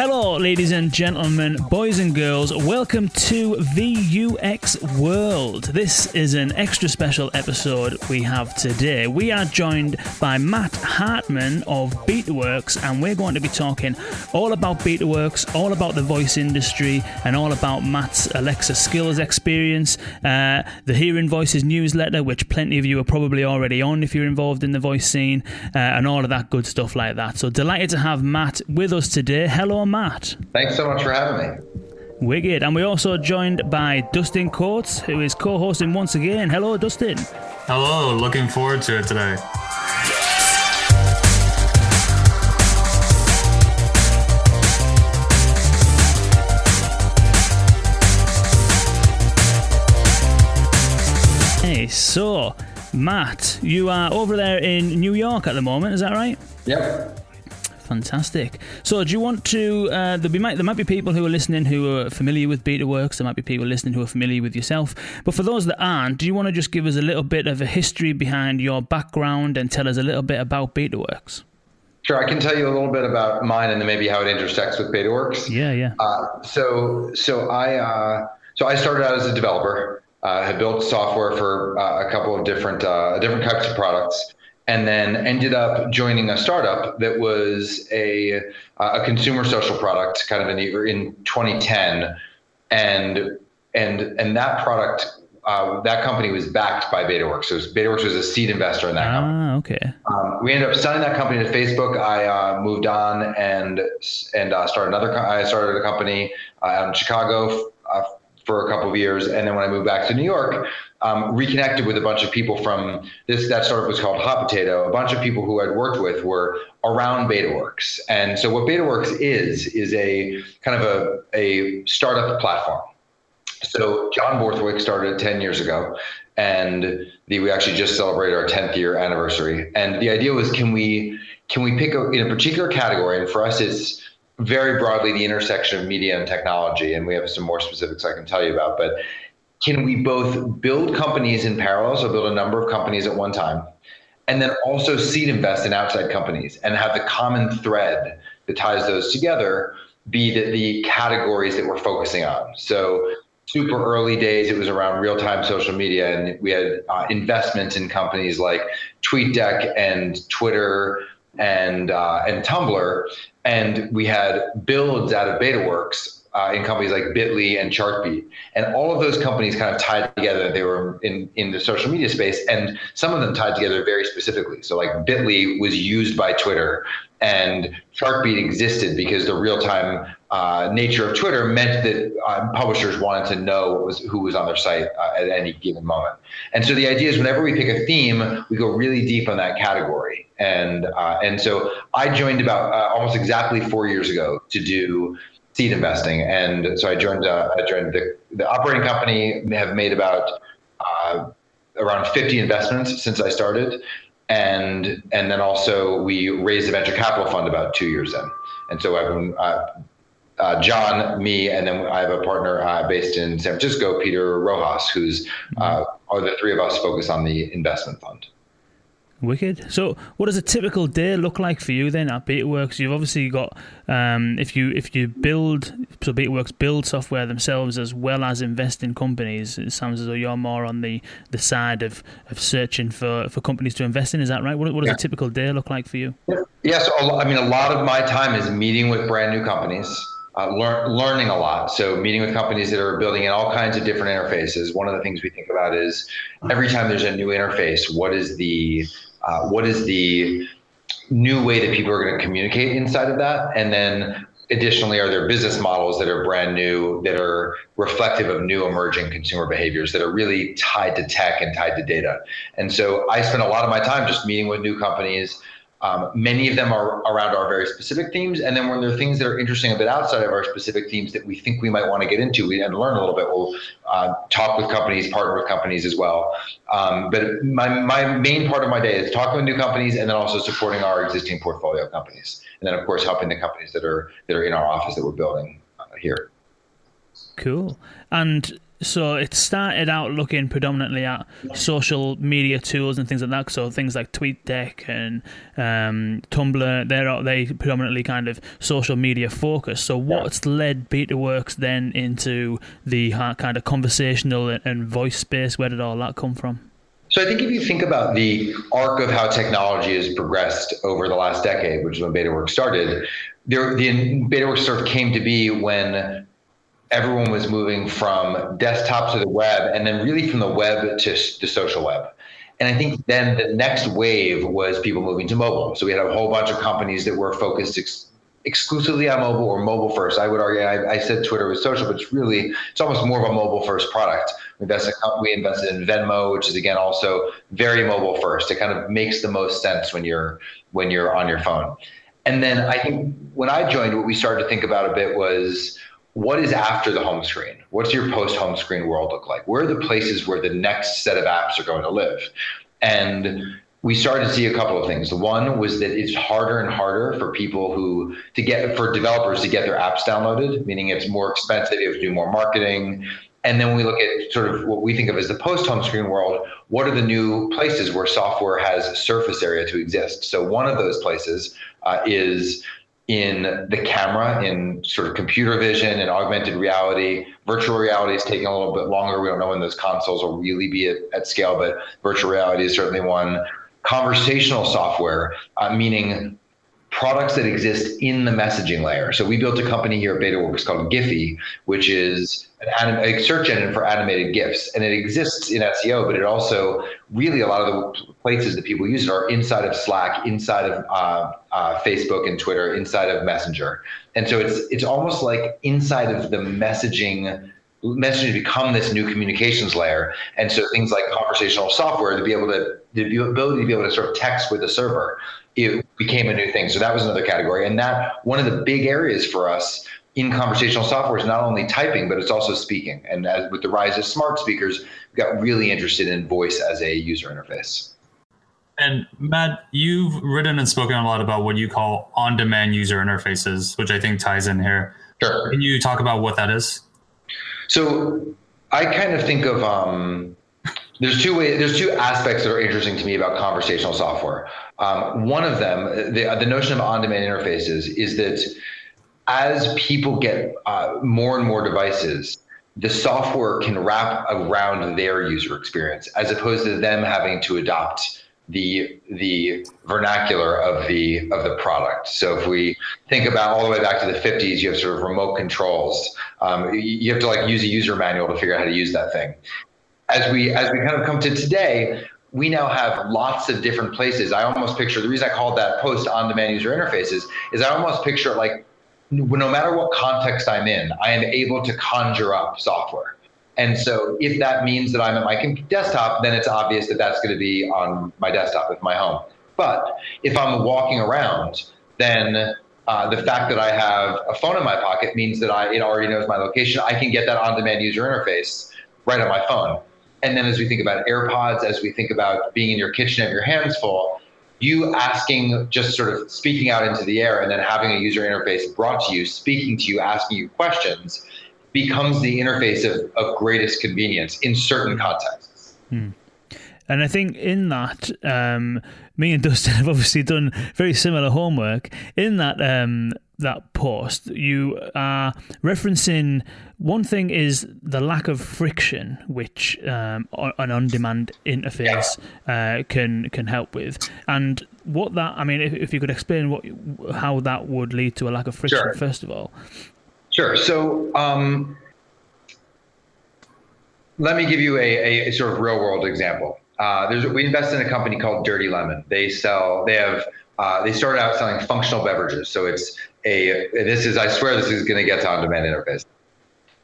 Hello, ladies and gentlemen, boys and girls. Welcome to VUX World. This is an extra special episode we have today. We are joined by Matt Hartman of Betaworks, and we're going to be talking all about Betaworks, all about the voice industry, and all about Matt's Alexa skills experience, uh, the Hearing Voices newsletter, which plenty of you are probably already on if you're involved in the voice scene, uh, and all of that good stuff like that. So delighted to have Matt with us today. Hello, Matt. Thanks so much for having me. Wicked. And we're also joined by Dustin Coates, who is co hosting once again. Hello, Dustin. Hello, looking forward to it today. Hey, so, Matt, you are over there in New York at the moment, is that right? Yep. Fantastic. So, do you want to? Uh, there, be, might, there might be people who are listening who are familiar with BetaWorks. There might be people listening who are familiar with yourself. But for those that aren't, do you want to just give us a little bit of a history behind your background and tell us a little bit about BetaWorks? Sure, I can tell you a little bit about mine and then maybe how it intersects with BetaWorks. Yeah, yeah. Uh, so, so I, uh, so I started out as a developer. Uh, had built software for uh, a couple of different uh, different types of products, and then ended up joining a startup that was a a consumer social product, kind of in in 2010, and and and that product. Uh, that company was backed by BetaWorks. So BetaWorks was a seed investor in that ah, company. okay. Um, we ended up selling that company to Facebook. I uh, moved on and and uh, started another. I started a company out in Chicago for a couple of years, and then when I moved back to New York, um, reconnected with a bunch of people from this. That startup was called Hot Potato. A bunch of people who I'd worked with were around BetaWorks, and so what BetaWorks is is a kind of a a startup platform. So John Borthwick started 10 years ago, and the, we actually just celebrated our 10th year anniversary. And the idea was, can we can we pick a, in a particular category? And for us, it's very broadly the intersection of media and technology, and we have some more specifics I can tell you about. But can we both build companies in parallel, so build a number of companies at one time, and then also seed invest in outside companies and have the common thread that ties those together be the, the categories that we're focusing on. So super early days, it was around real-time social media, and we had uh, investments in companies like TweetDeck and Twitter and uh, and Tumblr, and we had builds out of BetaWorks uh, in companies like Bitly and Chartbeat, and all of those companies kind of tied together. They were in in the social media space, and some of them tied together very specifically. So, like Bitly was used by Twitter, and Chartbeat existed because the real time uh, nature of Twitter meant that uh, publishers wanted to know was who was on their site uh, at any given moment. And so the idea is whenever we pick a theme, we go really deep on that category. And uh, and so I joined about uh, almost exactly four years ago to do seed investing. And so I joined uh, I joined the, the operating company. Have made about around 50 investments since I started and and then also we raised a venture capital fund about two years in, and so I've been uh, uh, John, me, and then I have a partner uh, based in San Francisco, Peter Rojas, who's uh, are the three of us focus on the investment fund. Wicked. So, what does a typical day look like for you then at BetaWorks? You've obviously got um, if you if you build so BetaWorks build software themselves as well as invest in companies. It sounds as though you're more on the, the side of, of searching for, for companies to invest in. Is that right? What, what does yeah. a typical day look like for you? Yes, yeah, so I mean, a lot of my time is meeting with brand new companies uh, lear- learning a lot. So meeting with companies that are building in all kinds of different interfaces. One of the things we think about is every time there's a new interface, what is the uh, what is the new way that people are going to communicate inside of that, and then additionally are there business models that are brand new that are reflective of new emerging consumer behaviors that are really tied to tech and tied to data? And so i spend a lot of my time just meeting with new companies um, many of them are around our very specific themes, and then when there are things that are interesting a bit outside of our specific themes that we think we might want to get into and learn a little bit, we'll uh, talk with companies, partner with companies as well. Um, but my, my main part of my day is talking with new companies and then also supporting our existing portfolio companies, and then of course helping the companies that are that are in our office that we're building uh, here. Cool. And so it started out looking predominantly at social media tools and things like that. So things like TweetDeck and um, Tumblr, they're they predominantly kind of social media focused. So what's led BetaWorks then into the kind of conversational and voice space? Where did all that come from? So I think if you think about the arc of how technology has progressed over the last decade, which is when BetaWorks started, there, the BetaWorks sort of came to be when everyone was moving from desktop to the web and then really from the web to the social web. And I think then the next wave was people moving to mobile. So we had a whole bunch of companies that were focused ex- exclusively on mobile or mobile first. I would argue, I, I, said Twitter was social, but it's really, it's almost more of a mobile first product. We invested, we invested in Venmo, which is again also very mobile first. It kind of makes the most sense when you're, when you're on your phone. And then I think when I joined, what we started to think about a bit was, what is after the home screen? What's your post home screen world look like? Where are the places where the next set of apps are going to live? And we started to see a couple of things. The one was that it's harder and harder for people who to get for developers to get their apps downloaded, meaning it's more expensive. You have to do more marketing. And then we look at sort of what we think of as the post home screen world. What are the new places where software has surface area to exist? So one of those places uh, is in the camera, in sort of computer vision and augmented reality. Virtual reality is taking a little bit longer. We don't know when those consoles will really be at, at scale, but virtual reality is certainly one. Conversational software, uh, meaning products that exist in the messaging layer. So we built a company here at BetaWorks called Giphy, which is an anim- a search engine for animated GIFs, and it exists in SEO, but it also really a lot of the places that people use it are inside of Slack, inside of uh, uh, Facebook and Twitter, inside of Messenger, and so it's it's almost like inside of the messaging messaging become this new communications layer. And so things like conversational software to be able to the ability to be able to sort of text with a server it became a new thing. So that was another category. And that one of the big areas for us in conversational software is not only typing, but it's also speaking. And as, with the rise of smart speakers, we got really interested in voice as a user interface. And Matt, you've written and spoken a lot about what you call on-demand user interfaces, which I think ties in here. Sure. Can you talk about what that is? So I kind of think of um, there's two ways. There's two aspects that are interesting to me about conversational software. Um, one of them, the, the notion of on-demand interfaces, is that as people get uh, more and more devices, the software can wrap around their user experience, as opposed to them having to adopt the the vernacular of the of the product. So if we think about all the way back to the 50s, you have sort of remote controls. Um, you have to like use a user manual to figure out how to use that thing. As we as we kind of come to today, we now have lots of different places. I almost picture the reason I called that post on demand user interfaces is I almost picture like no matter what context I'm in, I am able to conjure up software. And so if that means that I'm at my desktop, then it's obvious that that's going to be on my desktop at my home. But if I'm walking around, then uh, the fact that I have a phone in my pocket means that I, it already knows my location. I can get that on-demand user interface right on my phone. And then as we think about AirPods, as we think about being in your kitchen and your hands full, you asking, just sort of speaking out into the air and then having a user interface brought to you, speaking to you, asking you questions becomes the interface of, of greatest convenience in certain contexts. Hmm. And I think in that, um, me and Dustin have obviously done very similar homework. In that um, that post, you are referencing one thing is the lack of friction, which um, an on-demand interface uh, can can help with, and what that I mean, if, if you could explain what how that would lead to a lack of friction, sure. first of all. Sure. So. Um, let me give you a, a, sort of real world example. Uh, there's, we invest in a company called Dirty Lemon. They sell, they have, uh, they started out selling functional beverages. So it's a this is I swear this is going to get to on-demand interface.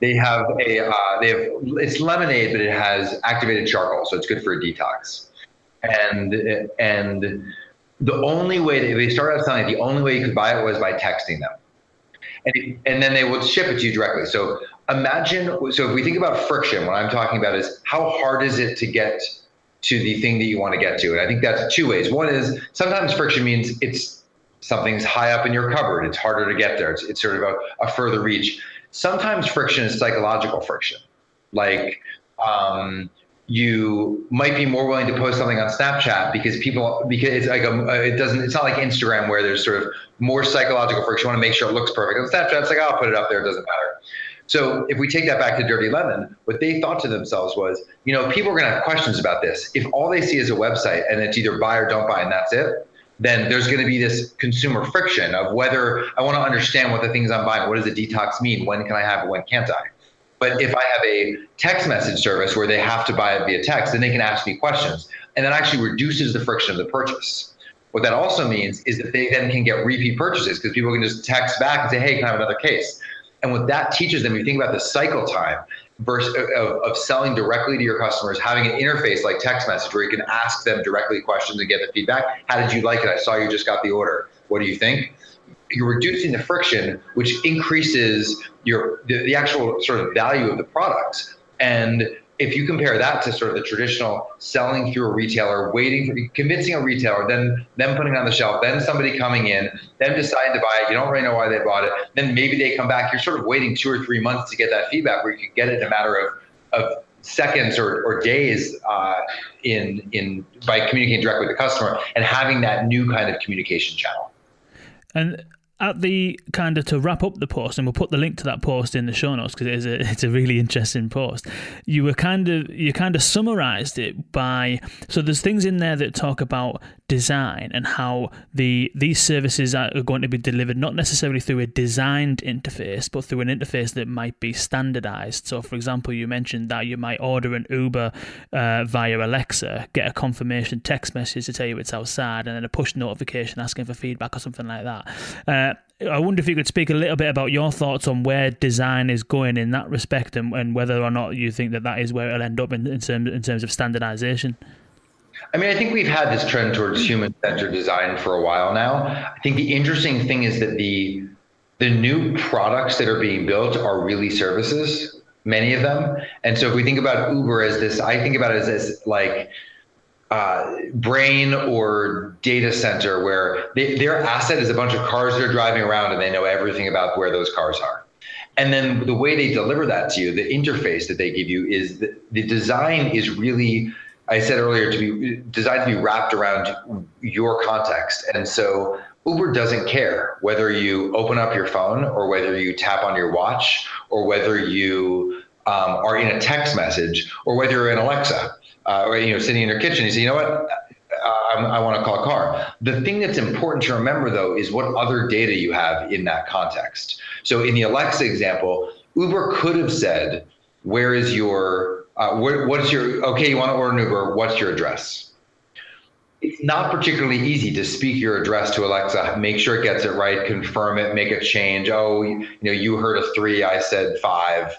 They have a uh, they have it's lemonade, but it has activated charcoal, so it's good for a detox. And and the only way that they started out selling it, the only way you could buy it was by texting them, and and then they would ship it to you directly. So imagine so if we think about friction, what I'm talking about is how hard is it to get to the thing that you want to get to, and I think that's two ways. One is sometimes friction means it's something's high up in your cupboard. It's harder to get there. It's, it's sort of a, a further reach. Sometimes friction is psychological friction. like um, you might be more willing to post something on Snapchat because people because it's like a it doesn't it's not like Instagram where there's sort of more psychological friction. You want to make sure it looks perfect. On Snapchat, it's like oh, I'll put it up there. It doesn't matter. So if we take that back to Dirty Lemon, what they thought to themselves was, you know, people are going to have questions about this. If all they see is a website and it's either buy or don't buy and that's it, then there's going to be this consumer friction of whether I want to understand what the things I'm buying, what does a detox mean, when can I have it, when can't I? But if I have a text message service where they have to buy it via text, then they can ask me questions. And that actually reduces the friction of the purchase. What that also means is that they then can get repeat purchases because people can just text back and say, hey, can I have another case? And what that teaches them, you think about the cycle time versus of, of selling directly to your customers, having an interface like text message where you can ask them directly questions and get the feedback. How did you like it? I saw you just got the order. What do you think? You're reducing the friction, which increases your the, the actual sort of value of the products. And if you compare that to sort of the traditional selling through a retailer, waiting for convincing a retailer, then them putting it on the shelf, then somebody coming in, them deciding to buy it, you don't really know why they bought it, then maybe they come back, you're sort of waiting two or three months to get that feedback where you can get it in a matter of, of seconds or, or days uh, in in by communicating directly with the customer and having that new kind of communication channel. And at the kind of to wrap up the post, and we'll put the link to that post in the show notes because it is a it's a really interesting post. You were kind of you kind of summarized it by so there's things in there that talk about design and how the these services are going to be delivered not necessarily through a designed interface, but through an interface that might be standardized. So, for example, you mentioned that you might order an Uber uh, via Alexa, get a confirmation text message to tell you it's outside, and then a push notification asking for feedback or something like that. Uh, I wonder if you could speak a little bit about your thoughts on where design is going in that respect, and, and whether or not you think that that is where it'll end up in, in terms in terms of standardization. I mean, I think we've had this trend towards human-centered design for a while now. I think the interesting thing is that the the new products that are being built are really services, many of them. And so if we think about Uber as this, I think about it as this like uh, brain or data center where they, their asset is a bunch of cars they're driving around and they know everything about where those cars are. And then the way they deliver that to you, the interface that they give you is the, the design is really, I said earlier, to be designed to be wrapped around your context. And so Uber doesn't care whether you open up your phone or whether you tap on your watch or whether you um, are in a text message or whether you're in Alexa uh, or you know sitting in your kitchen, you say, you know what, uh, I want to call a car. The thing that's important to remember though is what other data you have in that context. So in the Alexa example, Uber could have said, where is your, uh, where, what's your, okay, you want to order an Uber, what's your address? It's not particularly easy to speak your address to Alexa, make sure it gets it right, confirm it, make a change. Oh, you know, you heard a three, I said five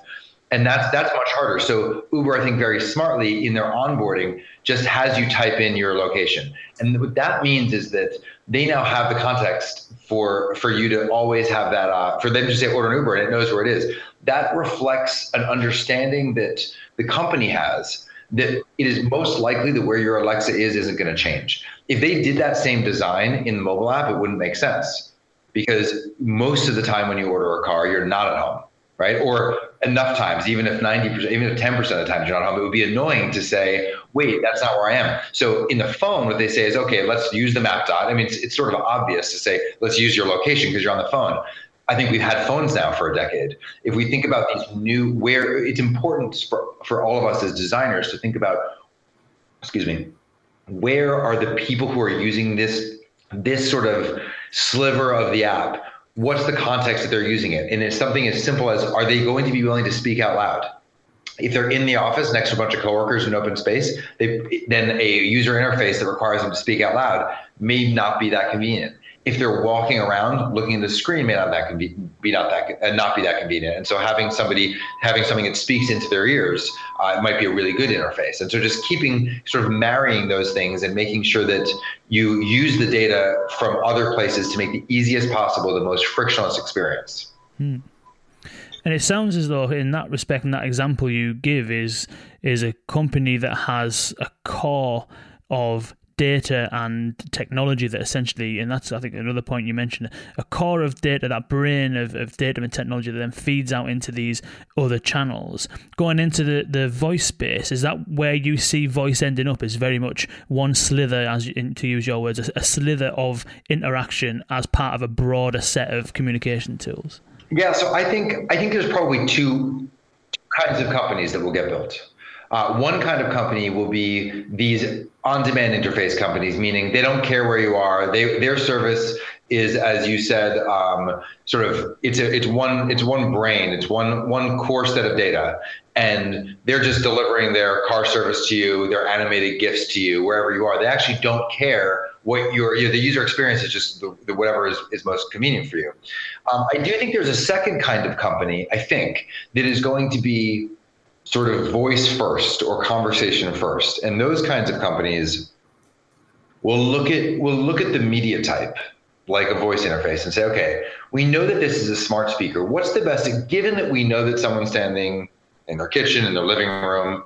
and that's that's much harder. So Uber, I think, very smartly in their onboarding, just has you type in your location, and what that means is that they now have the context for for you to always have that uh, for them to say order an Uber and it knows where it is. That reflects an understanding that the company has that it is most likely that where your Alexa is isn't going to change. If they did that same design in the mobile app, it wouldn't make sense because most of the time when you order a car, you're not at home right? Or enough times, even if 90%, even if 10% of the time you're not home, it would be annoying to say, wait, that's not where I am. So in the phone, what they say is, okay, let's use the map dot. I mean, it's, it's sort of obvious to say, let's use your location because you're on the phone. I think we've had phones now for a decade. If we think about these new, where it's important for, for all of us as designers to think about, excuse me, where are the people who are using this, this sort of sliver of the app what's the context that they're using it? And it's something as simple as are they going to be willing to speak out loud? If they're in the office next to a bunch of coworkers in open space, they, then a user interface that requires them to speak out loud may not be that convenient if they're walking around looking at the screen may not that be, be not that uh, not be that convenient. And so having somebody having something that speaks into their ears uh, might be a really good interface. And so just keeping sort of marrying those things and making sure that you use the data from other places to make the easiest possible, the most frictionless experience. Hmm. And it sounds as though, in that respect, and that example you give is is a company that has a core of data and technology that essentially, and that's I think another point you mentioned, a core of data, that brain of, of data and technology that then feeds out into these other channels. Going into the, the voice space, is that where you see voice ending up? Is very much one slither, as to use your words, a, a slither of interaction as part of a broader set of communication tools. Yeah, so I think I think there's probably two kinds of companies that will get built. Uh, one kind of company will be these on-demand interface companies, meaning they don't care where you are. They their service is, as you said, um, sort of it's a it's one it's one brain, it's one one core set of data, and they're just delivering their car service to you, their animated GIFs to you wherever you are. They actually don't care what your, your the user experience is just the, the whatever is, is most convenient for you. Um, I do think there's a second kind of company, I think, that is going to be sort of voice first or conversation first. And those kinds of companies will look at will look at the media type like a voice interface and say, okay, we know that this is a smart speaker. What's the best given that we know that someone's standing in their kitchen, in their living room,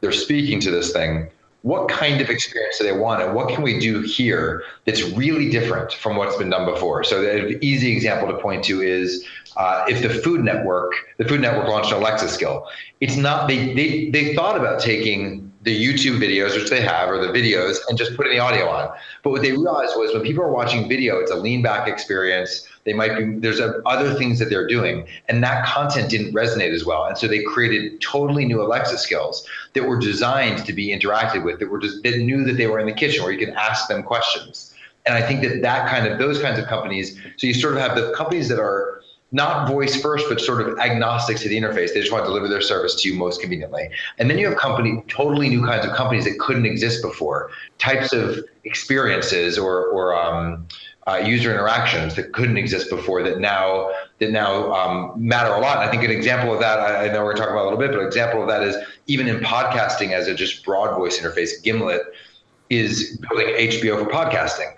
they're speaking to this thing what kind of experience do they want and what can we do here that's really different from what's been done before so the easy example to point to is uh, if the food network the food network launched an alexa skill it's not they, they they thought about taking the YouTube videos, which they have, or the videos, and just putting the audio on. But what they realized was when people are watching video, it's a lean back experience. They might be there's other things that they're doing, and that content didn't resonate as well. And so they created totally new Alexa skills that were designed to be interacted with, that were just that knew that they were in the kitchen, where you could ask them questions. And I think that that kind of those kinds of companies. So you sort of have the companies that are not voice first, but sort of agnostic to the interface. They just want to deliver their service to you most conveniently. And then you have company, totally new kinds of companies that couldn't exist before, types of experiences or, or um, uh, user interactions that couldn't exist before that now that now um, matter a lot. And I think an example of that, I, I know we're talking about a little bit, but an example of that is even in podcasting as a just broad voice interface, Gimlet is building HBO for podcasting.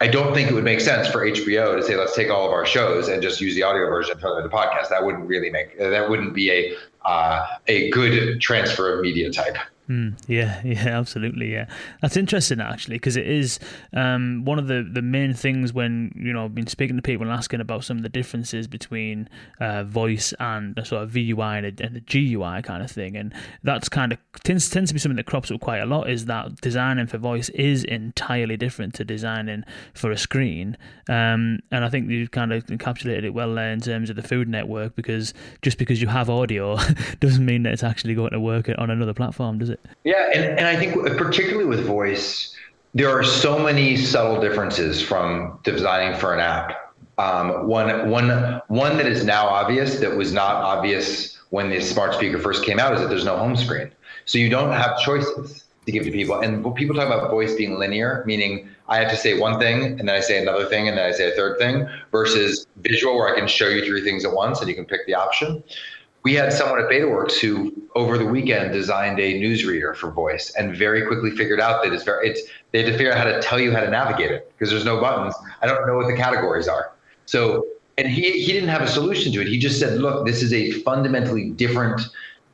I don't think it would make sense for HBO to say, let's take all of our shows and just use the audio version them into podcast. That wouldn't really make, that wouldn't be a, uh, a good transfer of media type. Mm, yeah, yeah, absolutely. Yeah, that's interesting actually because it is um, one of the, the main things when you know I've been speaking to people and asking about some of the differences between uh, voice and a sort of VUI and a, and a, GUI kind of thing, and that's kind of tends tends to be something that crops up quite a lot. Is that designing for voice is entirely different to designing for a screen, um, and I think you kind of encapsulated it well there in terms of the Food Network because just because you have audio doesn't mean that it's actually going to work on another platform, does it? It. Yeah, and, and I think particularly with voice, there are so many subtle differences from designing for an app. Um, one, one, one that is now obvious that was not obvious when the smart speaker first came out is that there's no home screen. So you don't have choices to give to people. And people talk about voice being linear, meaning I have to say one thing and then I say another thing and then I say a third thing, versus visual where I can show you three things at once and you can pick the option we had someone at BetaWorks who over the weekend designed a newsreader for voice and very quickly figured out that it's very it's they had to figure out how to tell you how to navigate it because there's no buttons. I don't know what the categories are. So and he he didn't have a solution to it. He just said, look, this is a fundamentally different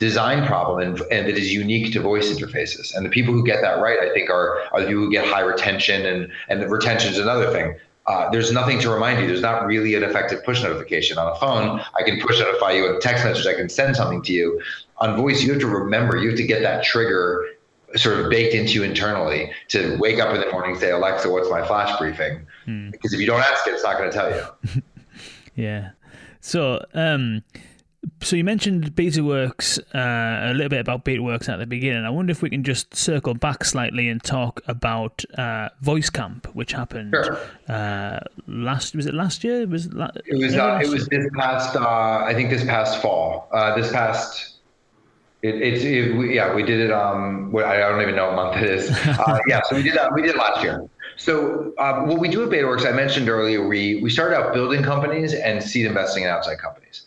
design problem and, and that is unique to voice interfaces. And the people who get that right, I think, are are the people who get high retention and and retention is another thing. Uh, there's nothing to remind you. There's not really an effective push notification on a phone. I can push notify you a text message. I can send something to you. On voice, you have to remember. You have to get that trigger sort of baked into you internally to wake up in the morning and say, Alexa, what's my flash briefing? Hmm. Because if you don't ask it, it's not going to tell you. yeah. So, um, so you mentioned BetaWorks, uh, a little bit about BetaWorks at the beginning. I wonder if we can just circle back slightly and talk about uh, Voice Camp, which happened sure. uh, last. Was it last year? Was it, la- it was? Uh, it was this past. Uh, I think this past fall. Uh, this past. It, it's it, we, yeah. We did it. Um, I don't even know what month it is. yeah. So we did that. We did last year. So um, what we do at BetaWorks, I mentioned earlier, we we started out building companies and seed investing in outside companies.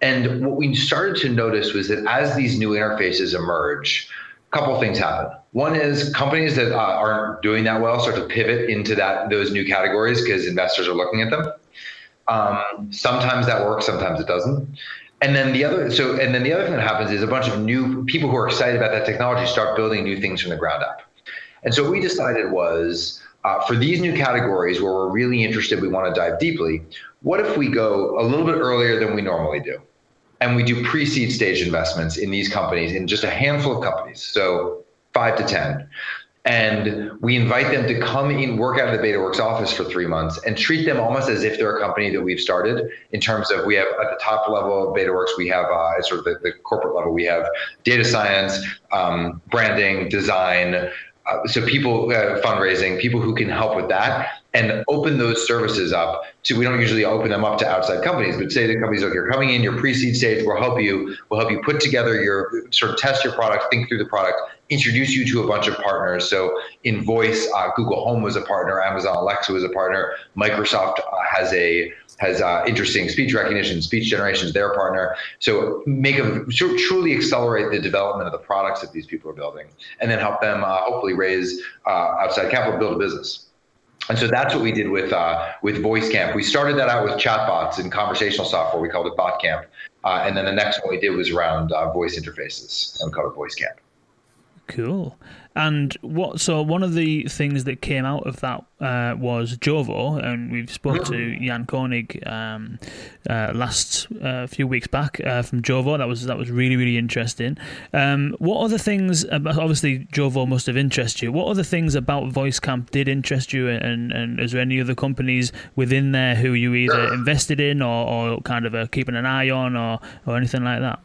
And what we started to notice was that as these new interfaces emerge, a couple things happen. One is companies that uh, aren't doing that well start to pivot into that those new categories because investors are looking at them. Um, sometimes that works, sometimes it doesn't. And then the other so and then the other thing that happens is a bunch of new people who are excited about that technology start building new things from the ground up. And so what we decided was uh, for these new categories where we're really interested, we want to dive deeply. What if we go a little bit earlier than we normally do? And we do pre seed stage investments in these companies, in just a handful of companies. So five to 10 and we invite them to come in, work out of the BetaWorks office for three months, and treat them almost as if they're a company that we've started. In terms of, we have at the top level of BetaWorks, we have uh, sort of the, the, corporate level, we have data science, um, branding, design. Uh, so people uh, fundraising, people who can help with that, and open those services up to. We don't usually open them up to outside companies, but say the companies, look, you're coming in, your pre-seed stage, we'll help you. We'll help you put together your sort of test your product, think through the product, introduce you to a bunch of partners. So in voice, uh, Google Home was a partner, Amazon Alexa was a partner, Microsoft uh, has a has uh, interesting speech recognition, speech generation is their partner. So make a truly accelerate the development of the products that these people are building, and then help them uh, hopefully raise uh, outside capital, build a business. And so that's what we did with uh, with Voice Camp. We started that out with chatbots and conversational software. We called it Bot Camp, uh, and then the next one we did was around uh, voice interfaces, and we called it Voice Camp. Cool. And what? So one of the things that came out of that uh, was Jovo, and we've spoke to Jan Koenig um, uh, last uh, few weeks back uh, from Jovo. That was that was really really interesting. Um, what other things? Obviously, Jovo must have interested you. What other things about VoiceCamp did interest you? And and is there any other companies within there who you either invested in or, or kind of keeping an eye on or or anything like that?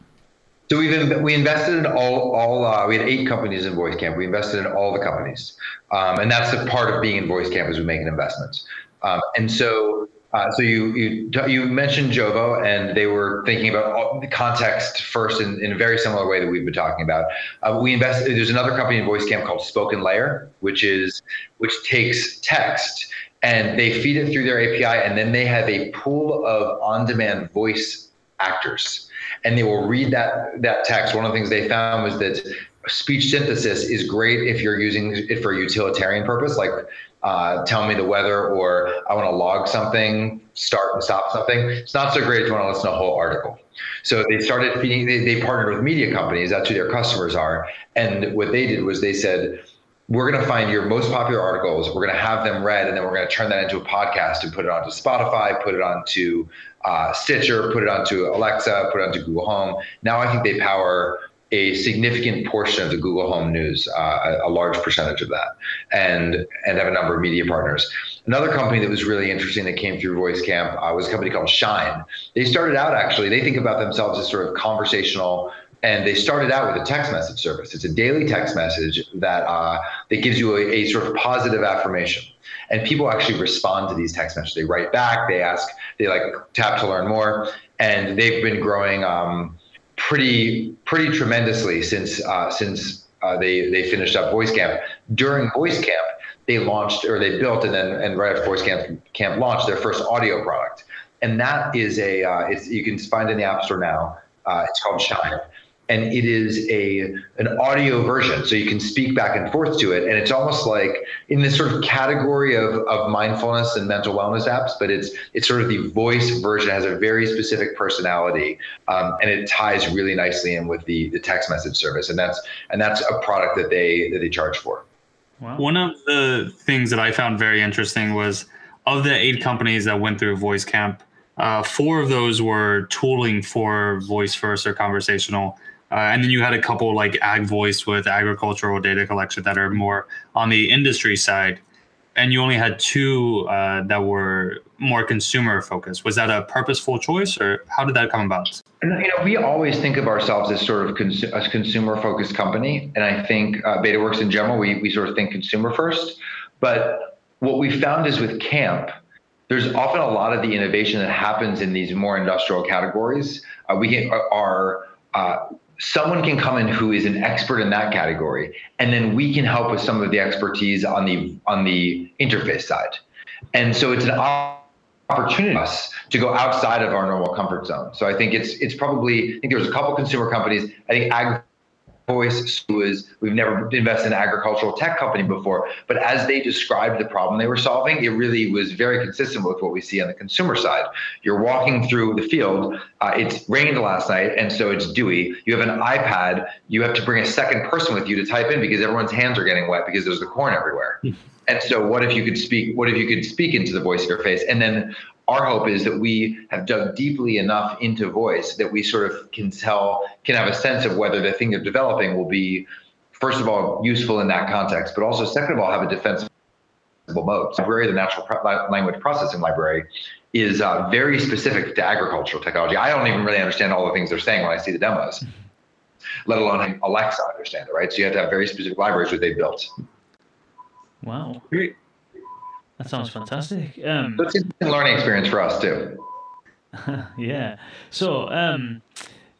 So we've we invested in all all uh, we had eight companies in Voice Camp. We invested in all the companies, um, and that's the part of being in Voice Camp is we make an investment. Um, and so uh, so you you you mentioned Jovo, and they were thinking about the context first in, in a very similar way that we've been talking about. Uh, we invest. There's another company in Voice Camp called Spoken Layer, which is which takes text and they feed it through their API, and then they have a pool of on-demand voice actors and they will read that that text. One of the things they found was that speech synthesis is great if you're using it for a utilitarian purpose, like uh, tell me the weather or I want to log something, start and stop something. It's not so great if you want to listen to a whole article. So they started feeding, they, they partnered with media companies, that's who their customers are. And what they did was they said, we're going to find your most popular articles. We're going to have them read, and then we're going to turn that into a podcast and put it onto Spotify, put it onto uh, Stitcher, put it onto Alexa, put it onto Google Home. Now I think they power a significant portion of the Google Home news, uh, a, a, large percentage of that, and and have a number of media partners. Another company that was really interesting that came through Voice Camp uh, was a company called Shine. They started out actually, they think about themselves as sort of conversational and they started out with a text message service. It's a daily text message that uh, that gives you a, a, sort of positive affirmation, and people actually respond to these text messages. They write back, they ask, they like tap to learn more, and they've been growing um, pretty pretty tremendously since uh, since uh, they they finished up Voice Camp. During Voice Camp, they launched or they built and then and right after Voice Camp Camp launched their first audio product, and that is a uh, it's you can find in the App Store now. Uh, it's called Shine and it is a an audio version. So you can speak back and forth to it. And it's almost like in this sort of category of, of mindfulness and mental wellness apps but it's it's sort of the voice version it has a very specific personality um, and it ties really nicely in with the the text message service. And that's and that's a product that they that they charge for. Wow. one of the things that i found very interesting was of the eight companies that went through voice camp uh, four of those were tooling for voice first or conversational uh, and then you had a couple like ag voice with agricultural data collection that are more on the industry side. And you only had two uh, that were more consumer focused. Was that a purposeful choice or how did that come about? You know we always think of ourselves as sort of cons- a consumer focused company. And i think uh, betaworks in general we, we sort of think consumer first. But what we found is with camp there's often a lot of the innovation that happens in these more industrial categories. Uh, we are uh, someone can come in who is an expert in that category and then we can help with some of the expertise on the on the interface side. And so it's an opportunity for us to go outside of our normal comfort zone. So i think it's it's probably i think there's a couple consumer companies i think ag voice was we've never invested in an agricultural tech company before but as they described the problem they were solving it really was very consistent with what we see on the consumer side. You're walking through the field uh, it's rained last night and so it's dewy. You have an ipad you have to bring a second person with you to type in because everyone's hands are getting wet because there's the corn everywhere. And so what if you could speak what if you could speak into the voice interface and then our hope is that we have dug deeply enough into voice that we sort of can tell, can have a sense of whether the thing they're developing will be, first of all, useful in that context, but also, second of all, have a defensible moat. Library, the natural pro- language processing library, is uh, very specific to agricultural technology. I don't even really understand all the things they're saying when I see the demos, let alone Alexa understand it, right? So you have to have very specific libraries that they built. Wow. Great. That sounds fantastic. Um, it's a learning experience for us too. yeah. So um,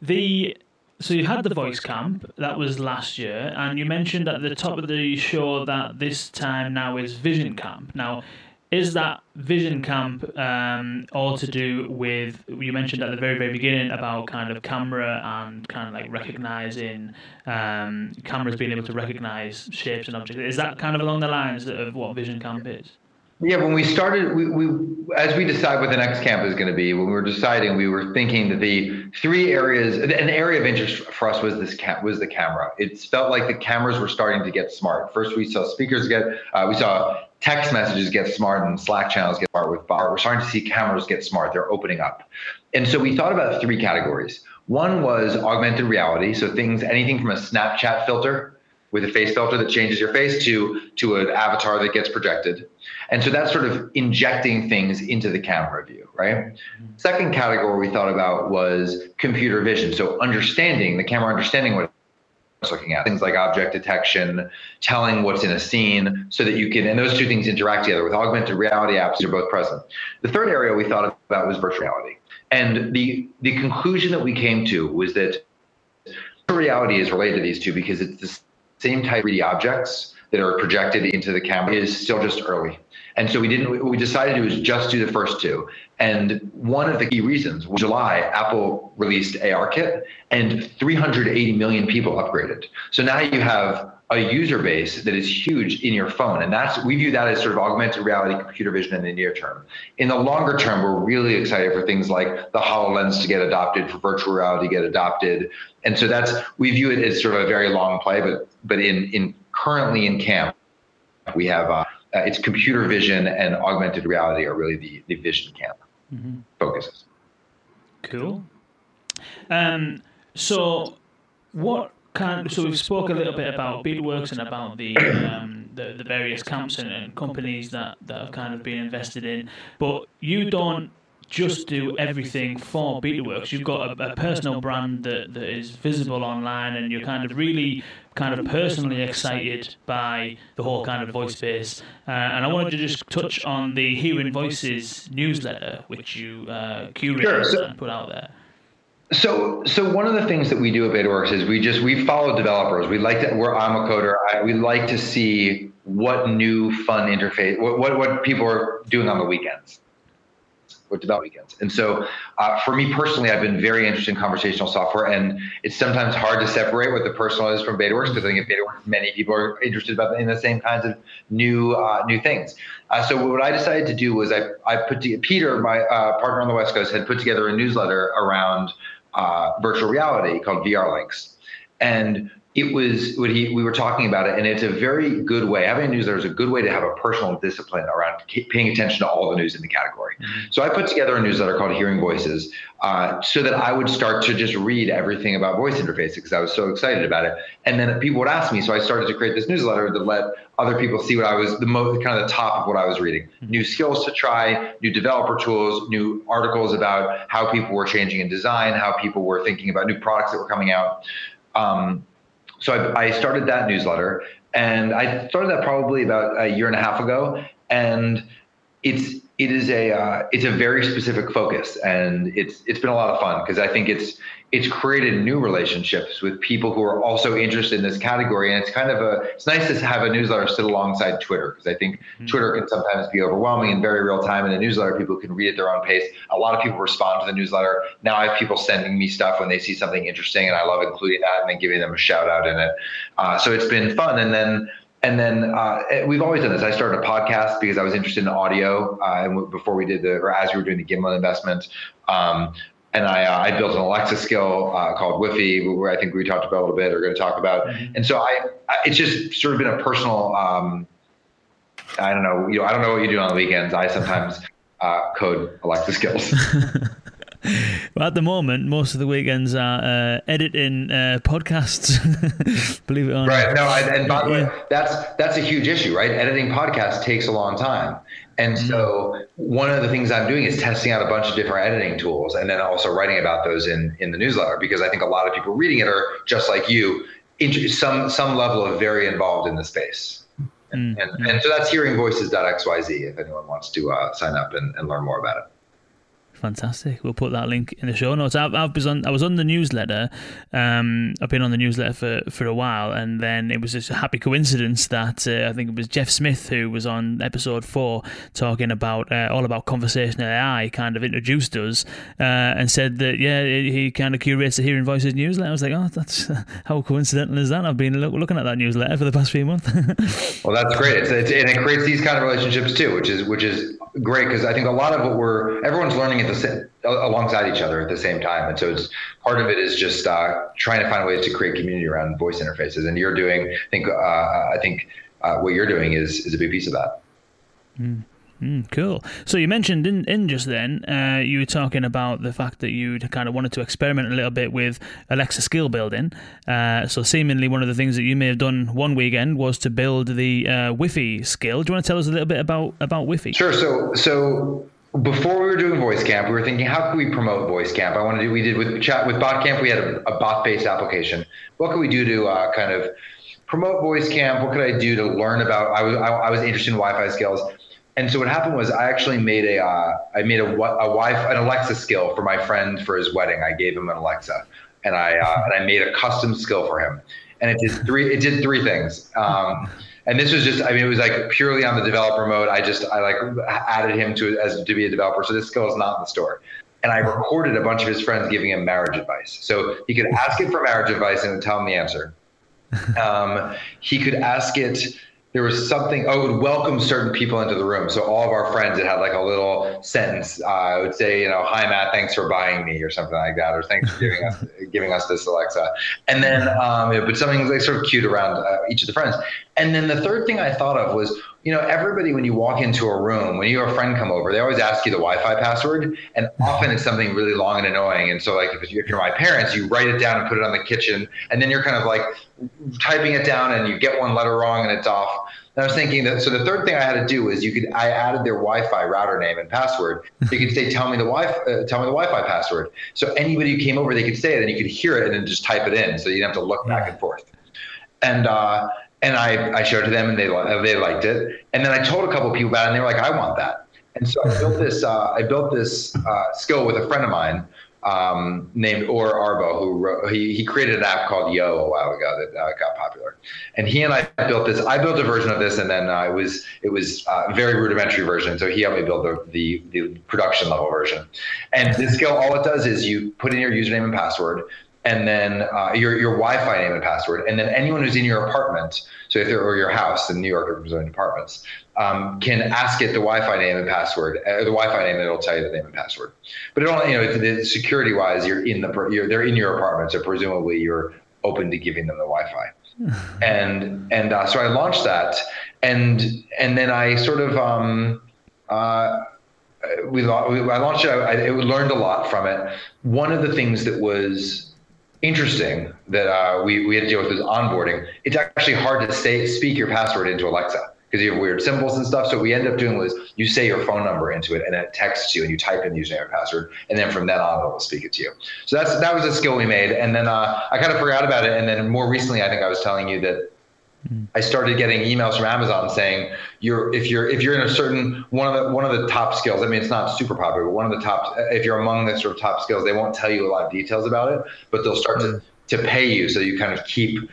the so you had the voice camp that was last year, and you mentioned at the top of the show that this time now is Vision Camp. Now, is that Vision Camp um, all to do with you mentioned at the very very beginning about kind of camera and kind of like recognizing um, cameras being able to recognize shapes and objects? Is that kind of along the lines of what Vision Camp is? Yeah, when we started, we, we as we decide what the next camp is going to be, when we were deciding, we were thinking that the three areas, an area of interest for us was this cam, was the camera. It felt like the cameras were starting to get smart. First, we saw speakers get, uh, we saw text messages get smart and Slack channels get smart with Bart. We're starting to see cameras get smart. They're opening up, and so we thought about three categories. One was augmented reality, so things, anything from a Snapchat filter with a face filter that changes your face to to an avatar that gets projected. And so that's sort of injecting things into the camera view, right? Second category we thought about was computer vision. So understanding the camera understanding what it's looking at things like object detection, telling what's in a scene so that you can and those two things interact together with augmented reality apps are both present. The third area we thought about was virtual reality. And the the conclusion that we came to was that virtual reality is related to these two because it's the same type of 3D objects that are projected into the camera is still just early. And so we didn't, what we decided to do is just do the first two. And one of the key reasons was July, Apple released ARKit and 380 million people upgraded. So now you have a user base that is huge in your phone. And that's, we view that as sort of augmented reality computer vision in the near term. In the longer term, we're really excited for things like the HoloLens to get adopted, for virtual reality to get adopted. And so that's, we view it as sort of a very long play, but, but in, in currently in camp, we have, uh, uh, it's computer vision and augmented reality are really the, the vision camp mm-hmm. focuses. Cool. Um, so what kind. So we've spoke a little bit about BetaWorks and about the um, the, the various camps and, and companies that that have kind of been invested in, but you don't just do everything for BetaWorks. You've got a, a, personal brand that, that is visible online, and you're kind of really kind of personally excited by the whole kind of voice space. Uh, and I wanted to just touch on the Hearing Voices newsletter, which you uh, curated sure. and put out there. So, so one of the things that we do at BetaWorks is we just we follow developers. We like to. We're I'm a coder. I, we like to see what new fun interface, what, what what people are doing on the weekends, what develop weekends. And so, uh, for me personally, I've been very interested in conversational software, and it's sometimes hard to separate what the personal is from BetaWorks because I think at BetaWorks many people are interested about in the same kinds of new uh, new things. Uh, so what I decided to do was I I put to, Peter, my uh, partner on the West Coast, had put together a newsletter around uh, virtual reality called VR Links. And it was what he we were talking about it and it's a very good way having a newsletter is a good way to have a personal discipline around paying attention to all the news in the category mm-hmm. so i put together a newsletter called hearing voices uh, so that i would start to just read everything about voice interfaces because i was so excited about it and then people would ask me so i started to create this newsletter to let other people see what i was the most kind of the top of what i was reading mm-hmm. new skills to try new developer tools new articles about how people were changing in design how people were thinking about new products that were coming out um, so I, I started that newsletter, and I started that probably about a year and a half ago, and it's it is a uh, it's a very specific focus, and it's it's been a lot of fun because I think it's it's created new relationships with people who are also interested in this category, and it's kind of a it's nice to have a newsletter sit alongside Twitter because I think mm-hmm. Twitter can sometimes be overwhelming in very real time. In a newsletter, people can read at their own pace. A lot of people respond to the newsletter. Now I have people sending me stuff when they see something interesting, and I love including that and then giving them a shout out in it. Uh, so it's been fun, and then and then uh, we've always done this. I started a podcast because I was interested in audio, uh, and before we did the, or as we were doing the Gimlet investment, um, and I, uh, I built an Alexa skill uh, called Wifi, where I think we talked about a little bit, or going to talk about. Mm-hmm. And so I, I, it's just sort of been a personal. Um, I don't know. You know, I don't know what you do on the weekends. I sometimes uh, code Alexa skills. well, at the moment, most of the weekends are uh, editing uh, podcasts. Believe it or not. Right. No, I, and by the way, that's that's a huge issue, right? Editing podcasts takes a long time, and mm-hmm. so one of the things I'm doing is testing out a bunch of different editing tools, and then also writing about those in in the newsletter because I think a lot of people reading it are just like you, some some level of very involved in the space. And, mm-hmm. and, and so that's hearingvoices.xyz if anyone wants to uh, sign up and, and learn more about it. Fantastic. We'll put that link in the show notes. I've, I've been on, I was on the newsletter. Um, I've been on the newsletter for, for a while, and then it was just a happy coincidence that uh, I think it was Jeff Smith who was on episode four talking about uh, all about conversational AI. Kind of introduced us uh, and said that yeah, he kind of curates the Hearing Voices newsletter. I was like, oh, that's how coincidental is that? I've been look, looking at that newsletter for the past few months. well, that's great. It's, it's, and it creates these kind of relationships too, which is which is great because I think a lot of what we're everyone's learning at the same, alongside each other at the same time, and so it's part of it is just uh, trying to find ways to create community around voice interfaces, and you're doing. I think uh, I think uh, what you're doing is is a big piece of that. Mm. Mm, cool. So you mentioned in, in just then, uh, you were talking about the fact that you'd kind of wanted to experiment a little bit with Alexa skill building. Uh, so seemingly one of the things that you may have done one weekend was to build the uh, Wiffy skill. Do you want to tell us a little bit about about Wiffy? Sure. So so before we were doing voice camp we were thinking how can we promote voice camp? I wanted to do we did with chat with bot camp we had a, a bot based application. What could we do to uh, kind of promote voice camp? What could i do to learn about i was I, I was interested in wi-fi skills. And so what happened was I actually made a uh, I made a, a wife an Alexa skill for my friend for his wedding. I gave him an Alexa, and I uh, and I made a custom skill for him, and it did three it did three things. Um, and this was just I mean it was like purely on the developer mode. I just I like added him to as to be a developer. So this skill is not in the store. And I recorded a bunch of his friends giving him marriage advice. So he could ask it for marriage advice and tell him the answer. Um, he could ask it there was something oh it would welcome certain people into the room. So all of our friends it had like a little sentence uh, i would say you know hi matt thanks for buying me or something like that or thanks for giving us giving us this alexa. And then um, but something like sort of cute around uh, each of the friends. And then the third thing i thought of was you know, everybody, when you walk into a room, when you have a friend come over, they always ask you the Wi-Fi password, and often it's something really long and annoying. And so, like, if you're my parents, you write it down and put it on the kitchen, and then you're kind of like typing it down, and you get one letter wrong, and it's off. And I was thinking that. So the third thing I had to do is you could I added their Wi-Fi router name and password. You could say, "Tell me the Wi uh, tell me the Wi-Fi password." So anybody who came over, they could say it, and you could hear it, and then just type it in, so you didn't have to look back and forth. And uh, and I, I showed it to them and they, they liked it. And then I told a couple of people about it and they were like, I want that. And so I built this, uh, I built this uh, skill with a friend of mine um, named Or Arbel, who wrote, he, he created an app called Yo a while ago that uh, got popular. And he and I built this. I built a version of this, and then uh, it was it was a very rudimentary version. So he helped me build the, the, the production level version. And this skill, all it does is you put in your username and password and then uh, your your Wi-Fi name and password, and then anyone who's in your apartment, so if they're or your house in New York or in apartments, um, can ask it the Wi-Fi name and password, uh, the Wi-Fi name, and it'll tell you the name and password. But it only, you know, the security wise, you're in the you're, they're in your apartment, so presumably you're open to giving them the Wi-Fi. and and uh, so I launched that, and and then I sort of um, uh, we, we I launched it. I, I learned a lot from it. One of the things that was interesting that uh, we, we had to deal with is onboarding. It's actually hard to say speak your password into Alexa because you have weird symbols and stuff. So what we end up doing was you say your phone number into it and it texts you and you type in the username and password and then from then on it will speak it to you. So that's that was a skill we made. And then uh, I kind of forgot about it. And then more recently, I think I was telling you that I started getting emails from Amazon saying you're if you're if you're in a certain one of the one of the top skills. I mean, it's not super popular, but one of the top. If you're among the sort of top skills, they won't tell you a lot of details about it, but they'll start to to pay you so you kind of keep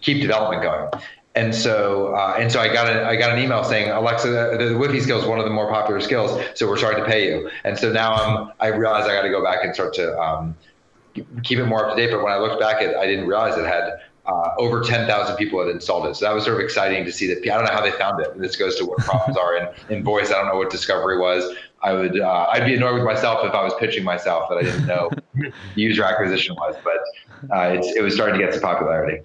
keep development going. And so, uh, and so I got a, I got an email saying Alexa, the, the Wiffy skill is one of the more popular skills, so we're starting to pay you. And so now I'm, I realize I got to go back and start to um, keep it more up to date. But when I looked back at, I didn't realize it had uh, over 10,000 people had installed it. So that was sort of exciting to see that. I don't know how they found it. This goes to what problems are in, in voice. I don't know what discovery was. I would, uh, I'd be annoyed with myself if I was pitching myself that I didn't know user acquisition was, but uh, it was starting to get some popularity.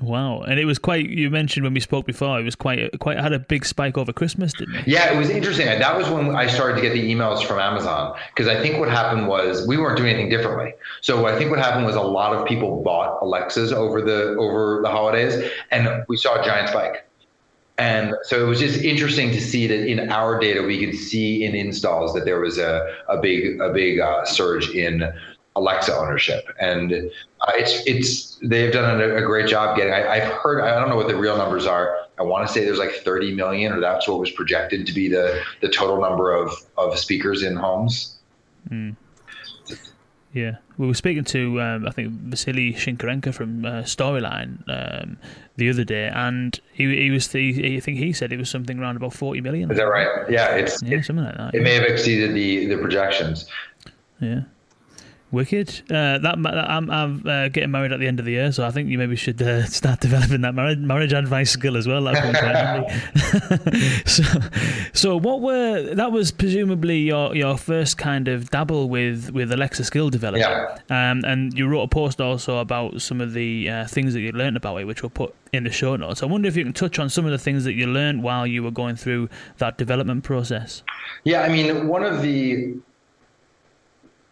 Wow, and it was quite. You mentioned when we spoke before, it was quite quite had a big spike over Christmas, didn't it? Yeah, it was interesting. That was when I started to get the emails from Amazon because I think what happened was we weren't doing anything differently. So I think what happened was a lot of people bought Alexas over the over the holidays, and we saw a giant spike. And so it was just interesting to see that in our data we could see in installs that there was a, a big a big uh, surge in Alexa ownership, and uh, it's it's they've done a, a great job getting. I, have heard I don't know what the real numbers are. I want to say there's like 30 million, or that's what was projected to be the the total number of of speakers in homes. Mm. Yeah, we were speaking to um, I think Vasili Shynkarenka from uh, Storyline um, the other day, and he he was the, I think he said it was something around about 40 million. Is that right? Yeah, it's yeah, it, something like that. It yeah. may have exceeded the the projections. Yeah. Wicked. Uh, that I'm, I'm uh, getting married at the end of the year, so I think you maybe should uh, start developing that marriage marriage advice skill as well. so, so what were that was presumably your, your first kind of dabble with with Alexa skill development. Yeah. Um, and you wrote a post also about some of the uh, things that you learned about it, which we'll put in the show notes. I wonder if you can touch on some of the things that you learned while you were going through that development process. Yeah, I mean, one of the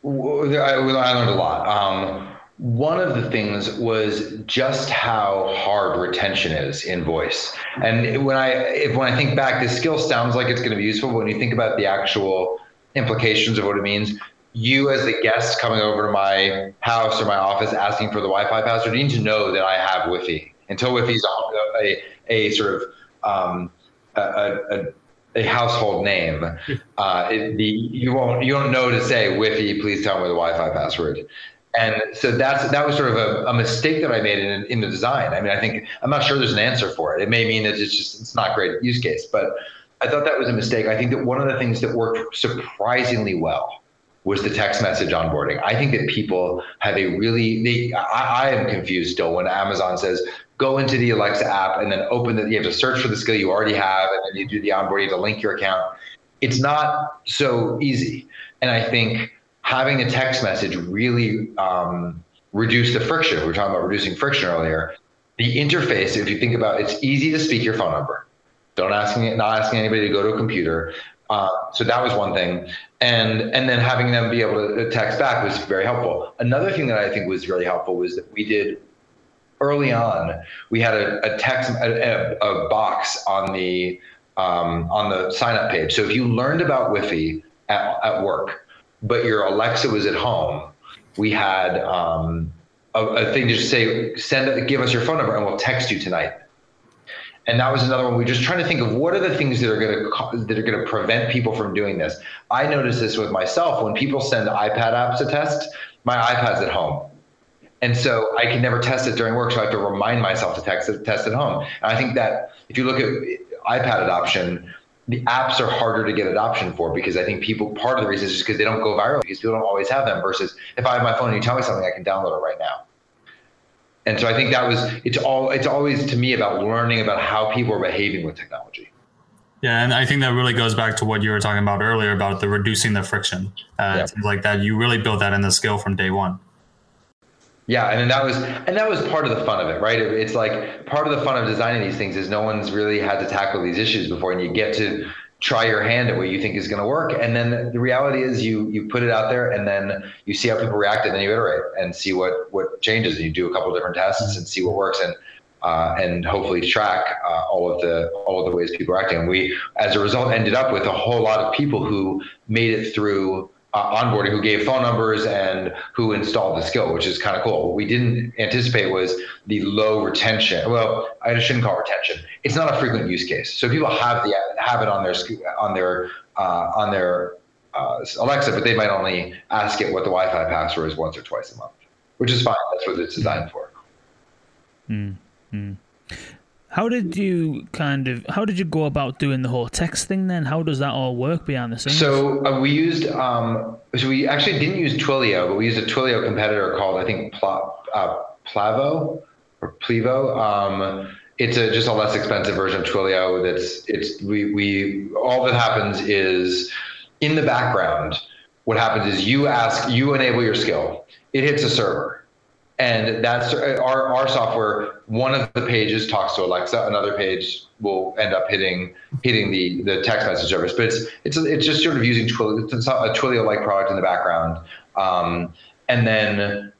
I, I learned a lot. Um, one of the things was just how hard retention is in voice. And when I if when I think back, this skill sounds like it's going to be useful, but when you think about the actual implications of what it means, you as the guest coming over to my house or my office asking for the Wi-Fi password, you need to know that I have Wi-Fi. Until Wi-Fi is a, a, a sort of um, a, a a household name, uh, it, the, you won't you don't know to say Wiffy, please tell me the Wi-Fi password. And so that's that was sort of a, a mistake that I made in, in the design. I mean, I think I'm not sure there's an answer for it. It may mean that it's just it's not great use case, but I thought that was a mistake. I think that one of the things that worked surprisingly well was the text message onboarding. I think that people have a really they I, I am confused still when Amazon says go into the Alexa app and then open the, you have to search for the skill you already have and then you do the onboarding, to link your account. It's not so easy. And I think having a text message really um, reduce the friction. We were talking about reducing friction earlier. The interface, if you think about it's easy to speak your phone number. Don't asking not asking anybody to go to a computer. Uh, so that was one thing, and and then having them be able to text back was very helpful. Another thing that I think was really helpful was that we did early on, we had a, a text, a, a, box on the um, on the sign up page. So if you learned about Wiffy at, at work, but your Alexa was at home, we had um, a, a, thing to say, send, give us your phone number, and we'll text you tonight. And that was another one. We are just trying to think of what are the things that are going to that are going to prevent people from doing this. I noticed this with myself when people send iPad apps to test. My iPad's at home and so I can never test it during work, so I have to remind myself to text it, test at home. And I think that if you look at iPad adoption, the apps are harder to get adoption for because I think people part of the reason is just because they don't go viral because people don't always have them. Versus if I have my phone and you tell me something, I can download it right now. And so I think that was it's all it's always to me about learning about how people are behaving with technology. Yeah, and I think that really goes back to what you were talking about earlier about the reducing the friction. Uh, yeah. like that, you really build that in the skill from day one. Yeah, and then that was and that was part of the fun of it, right? It's like part of the fun of designing these things is no one's really had to tackle these issues before, and you get to try your hand at what you think is going to work, and then the reality is you you put it out there, and then you see how people react, and then you iterate and see what what changes, and you do a couple different tests and see what works, and uh, and hopefully track uh, all of the all of the ways people are acting. And we, as a result, ended up with a whole lot of people who made it through uh, onboarding who gave phone numbers and who installed the skill, which is kind of cool. What we didn't anticipate was the low retention. Well, I shouldn't call retention. It's not a frequent use case. So people have the have it on their on their uh, on their uh, Alexa, but they might only ask it what the Wi-Fi password is once or twice a month, which is fine. That's what it's designed for. Mm-hmm. How did you kind of how did you go about doing the whole text thing then? How does that all work behind the scenes? So uh, we used um, so we actually didn't use Twilio, but we used a Twilio competitor called I think Pla, uh, Plavo or Plivo. Um, it's a just a less expensive version of Twilio. That's it's we we all that happens is in the background. What happens is you ask you enable your skill. It hits a server and that's our, our software one of the pages talks to alexa another page will end up hitting hitting the the text message service. But it's it's it's just sort of using twilio it's a twilio like product in the background. Um, and then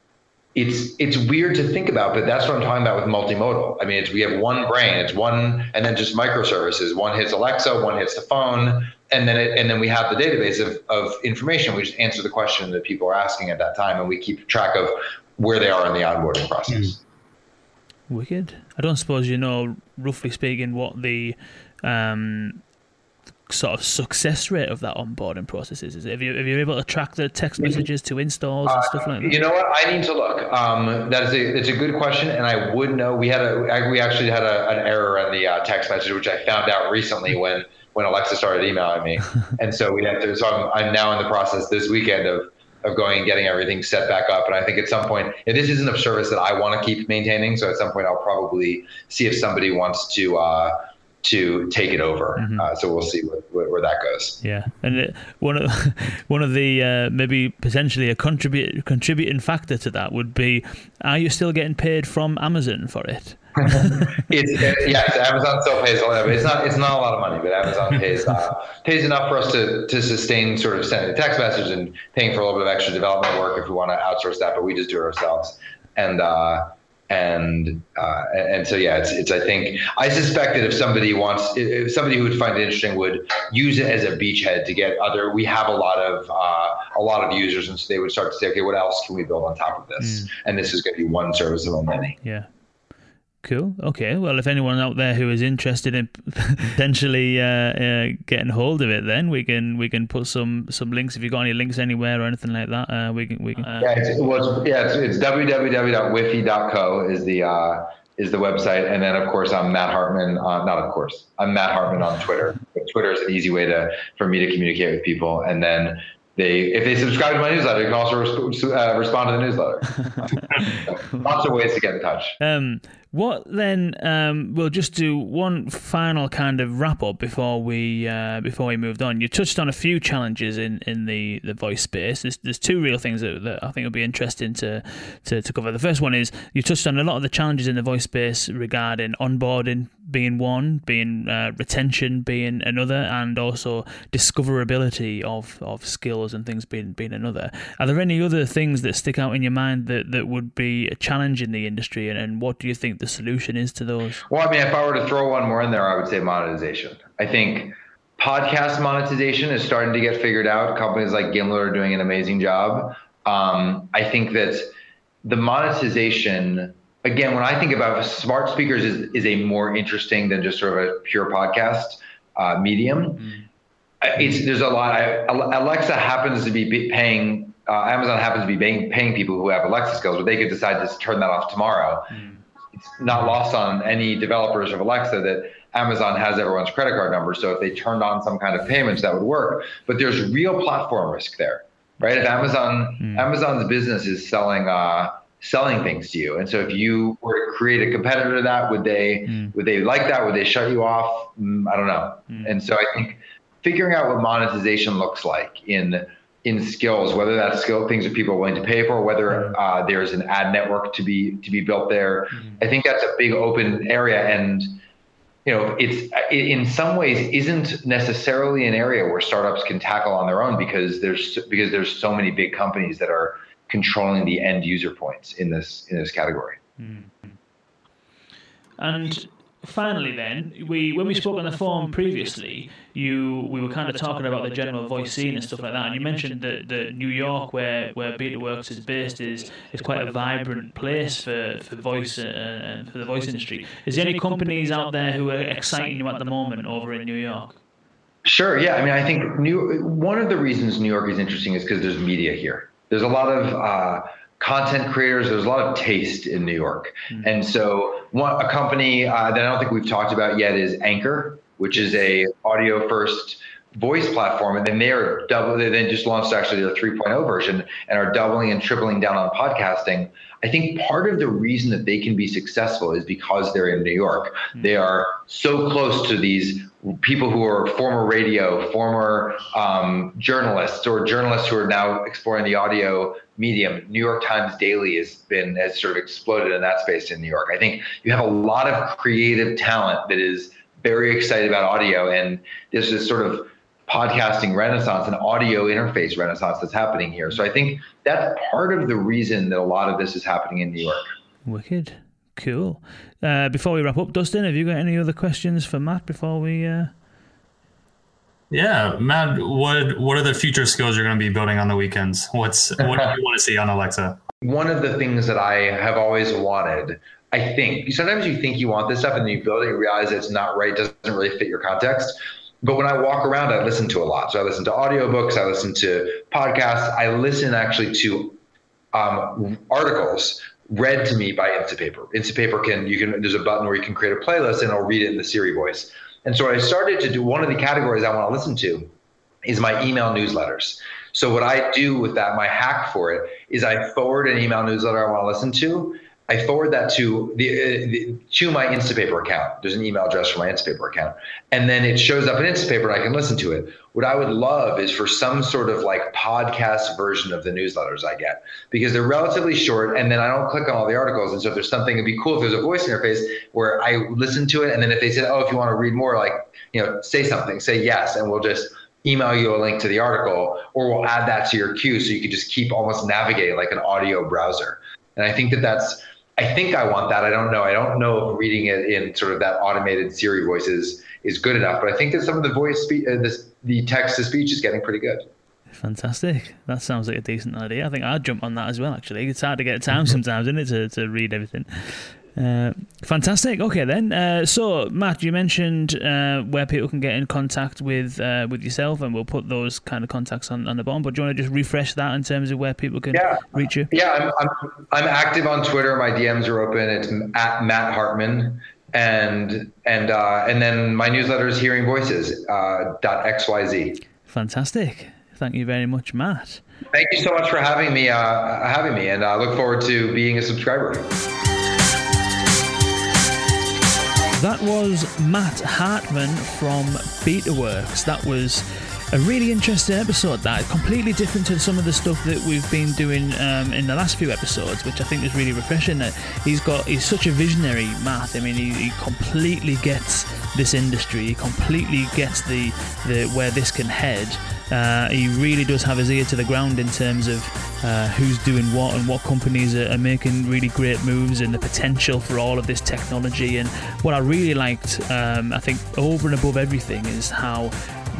it's it's weird to think about but that's what i'm talking about with multimodal. I mean we have one brain it's one and then just microservices. One hits alexa one hits the phone and then it, and then we have the database of, of information. We just answer the question that people are asking at that time and we keep track of where they are in the onboarding process. Wicked. I don't suppose you know, roughly speaking, what the um, sort of success rate of that onboarding process is. Is it, have you have you able to track the text messages to installs and uh, stuff like that? You know what? I need to look. Um, that is a it's a good question, and I would know. We had a we actually had a, an error in the uh, text message, which I found out recently when when Alexa started emailing me, and so we had to. So I'm, I'm now in the process this weekend of of going and getting everything set back up. And I think at some point, and this isn't a service that I want to keep maintaining. So at some point, I'll probably see if somebody wants to uh, to take it over. Mm-hmm. Uh, so we'll see what, what, where that goes. Yeah, and it, one of one of the uh, maybe potentially a contribute contributing factor to that would be: Are you still getting paid from Amazon for it? It's uh, yes, Amazon still pays a lot. It's not it's not a lot of money, but Amazon pays uh, pays enough for us to to sustain sort of sending a text message and paying for a little bit of extra development work if we want to outsource that. But we just do it ourselves, and uh, and uh, and so yeah, it's it's I think I suspect that if somebody wants if somebody who would find it interesting would use it as a beachhead to get other. We have a lot of uh, a lot of users, and so they would start to say, okay, what else can we build on top of this? Mm. And this is going to be one service among many. Yeah. Cool. Okay. Well, if anyone out there who is interested in potentially uh, uh, getting hold of it, then we can we can put some some links. If you've got any links anywhere or anything like that, uh, we can we can. Uh, yeah, it's, well, it's, yeah, it's, it's www.wiffy.co is the uh, is the website, and then of course I'm Matt Hartman. not of course, I'm Matt Hartman on Twitter. Twitter is an easy way to for me to communicate with people, and then they if they subscribe to my newsletter, you can also uh, respond to the newsletter. lots of ways to get in touch. Um, what then? Um, we'll just do one final kind of wrap up before we uh, before we moved on. You touched on a few challenges in, in the, the voice space. There's, there's two real things that, that I think will be interesting to, to, to cover. The first one is you touched on a lot of the challenges in the voice space regarding onboarding being one, being uh, retention being another, and also discoverability of, of skills and things being being another. Are there any other things that stick out in your mind that, that would be a challenge in the industry, and, and what do you think the solution is to those? Well, I mean, if I were to throw one more in there, I would say monetization. I think podcast monetization is starting to get figured out. Companies like Gimlet are doing an amazing job. Um, I think that the monetization again, when I think about smart speakers is, is a more interesting than just sort of a pure podcast uh, medium. Mm. It's there's a lot. I, Alexa happens to be paying. Uh, Amazon happens to be paying, paying people who have Alexa skills, but they could decide to turn that off tomorrow. Mm. It's not lost on any developers of Alexa that Amazon has everyone's credit card number. So if they turned on some kind of payments, that would work. But there's real platform risk there, right? If Amazon mm. Amazon's business is selling. Uh, selling things to you. And so if you were to create a competitor to that, would they mm. would they like that? Would they shut you off? Mm, I don't know. Mm. And so I think figuring out what monetization looks like in in skills, whether that's skill things that people are willing to pay for, whether uh, there's an ad network to be to be built there. Hmm. I think that's a big open area and you know it's in some ways isn't necessarily an area where startups can tackle on their own because there's because there's so many big companies that are controlling the end user points in this in this category. Mm-hmm. And finally, then we when we spoke on the phone previously, you we were kind of talking about the general voice scene and stuff like that, and you mentioned that, that New York, where where BetaWorks is based, is is quite a vibrant place for for voice uh, for the voice industry. Is there any companies out there who are exciting you at the moment over in New York? Sure. Yeah. I mean, I think New one of the reasons New York is interesting is because there's media here. There's a lot of uh, content creators. There's a lot of taste in New York, mm-hmm. and so one a company uh, that I don't think we've talked about yet is Anchor, which is a audio first voice platform, and then they are double. They then just launched actually their 3.0 version and are doubling and tripling down on podcasting. I think part of the reason that they can be successful is because they're in New York. Mm-hmm. They are so close to these people who are former radio, former um, journalists, or journalists who are now exploring the audio medium. New York Times Daily has been has sort of exploded in that space in New York. I think you have a lot of creative talent that is very excited about audio, and there's this sort of podcasting renaissance and audio interface renaissance that's happening here. So I think that's part of the reason that a lot of this is happening in New York. Wicked. Cool. Uh, before we wrap up, Dustin, have you got any other questions for Matt before we? Uh... Yeah, Matt. What what are the future skills you're going to be building on the weekends? What's what do you want to see on Alexa? One of the things that I have always wanted, I think, sometimes you think you want this stuff and then you build it and realize it's not right, doesn't really fit your context. But when I walk around, I listen to a lot. So I listen to audiobooks, I listen to podcasts, I listen actually to um, articles read to me by Instapaper. Instapaper can you can there's a button where you can create a playlist and I'll read it in the Siri voice. And so I started to do one of the categories I want to listen to is my email newsletters. So what I do with that, my hack for it is I forward an email newsletter I want to listen to I forward that to the, uh, the, to my Instapaper account. There's an email address for my Instapaper account, and then it shows up in Instapaper, and I can listen to it. What I would love is for some sort of like podcast version of the newsletters I get because they're relatively short, and then I don't click on all the articles. And so if there's something, it'd be cool if there's a voice interface where I listen to it, and then if they said, "Oh, if you want to read more, like you know, say something, say yes," and we'll just email you a link to the article, or we'll add that to your queue so you can just keep almost navigating like an audio browser. And I think that that's I think I want that. I don't know. I don't know if reading it in sort of that automated Siri voice is, good enough, but I think that some of the voice, spe- uh, the text to speech is getting pretty good. Fantastic. That sounds like a decent idea. I think I'd jump on that as well, actually. It's hard to get time sometimes, isn't it, to, to read everything. Uh, fantastic. Okay, then. Uh, so, Matt, you mentioned uh, where people can get in contact with uh, with yourself, and we'll put those kind of contacts on, on the bottom. But do you want to just refresh that in terms of where people can yeah. reach you? Yeah, I'm, I'm, I'm active on Twitter. My DMs are open. It's at Matt Hartman, and and uh, and then my newsletter is Hearing Voices uh, .xyz. Fantastic. Thank you very much, Matt. Thank you so much for having me having me, and I look forward to being a subscriber. That was Matt Hartman from BetaWorks. That was a really interesting episode. That completely different to some of the stuff that we've been doing um, in the last few episodes, which I think is really refreshing. That he's got he's such a visionary, Matt. I mean, he, he completely gets this industry. He completely gets the the where this can head. Uh, he really does have his ear to the ground in terms of uh, who's doing what and what companies are, are, making really great moves and the potential for all of this technology. And what I really liked, um, I think, over and above everything, is how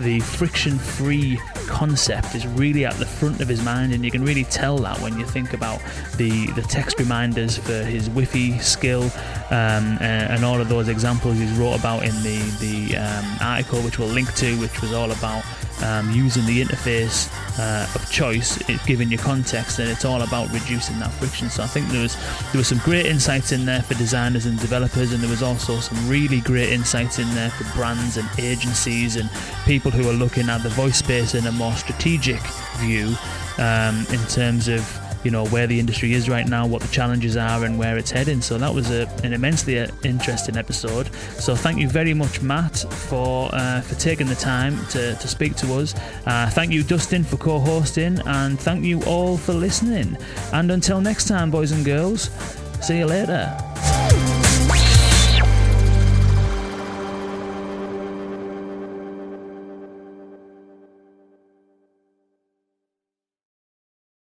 the friction free concept is really at the front of his mind, and you can really tell that when you think about the, the text reminders for his Wi-Fi skill um, and, and, all of those examples he's wrote about in the, the um, article, which we'll link to, which was all about um, using the interface uh, of choice, it, giving you context, and it's all about reducing that friction. So I think there was there was some great insights in there for designers and developers, and there was also some really great insights in there for brands and agencies and people who are looking at the voice space in a more strategic view um, in terms of you know where the industry is right now, what the challenges are, and where it's heading. So that was a, an immensely uh, interesting episode. So thank you very much, Matt, for uh, for taking the time to, to speak to us. Uh, thank you, Dustin, for co-hosting, and thank you all for listening. And until next time, boys and girls, see you later.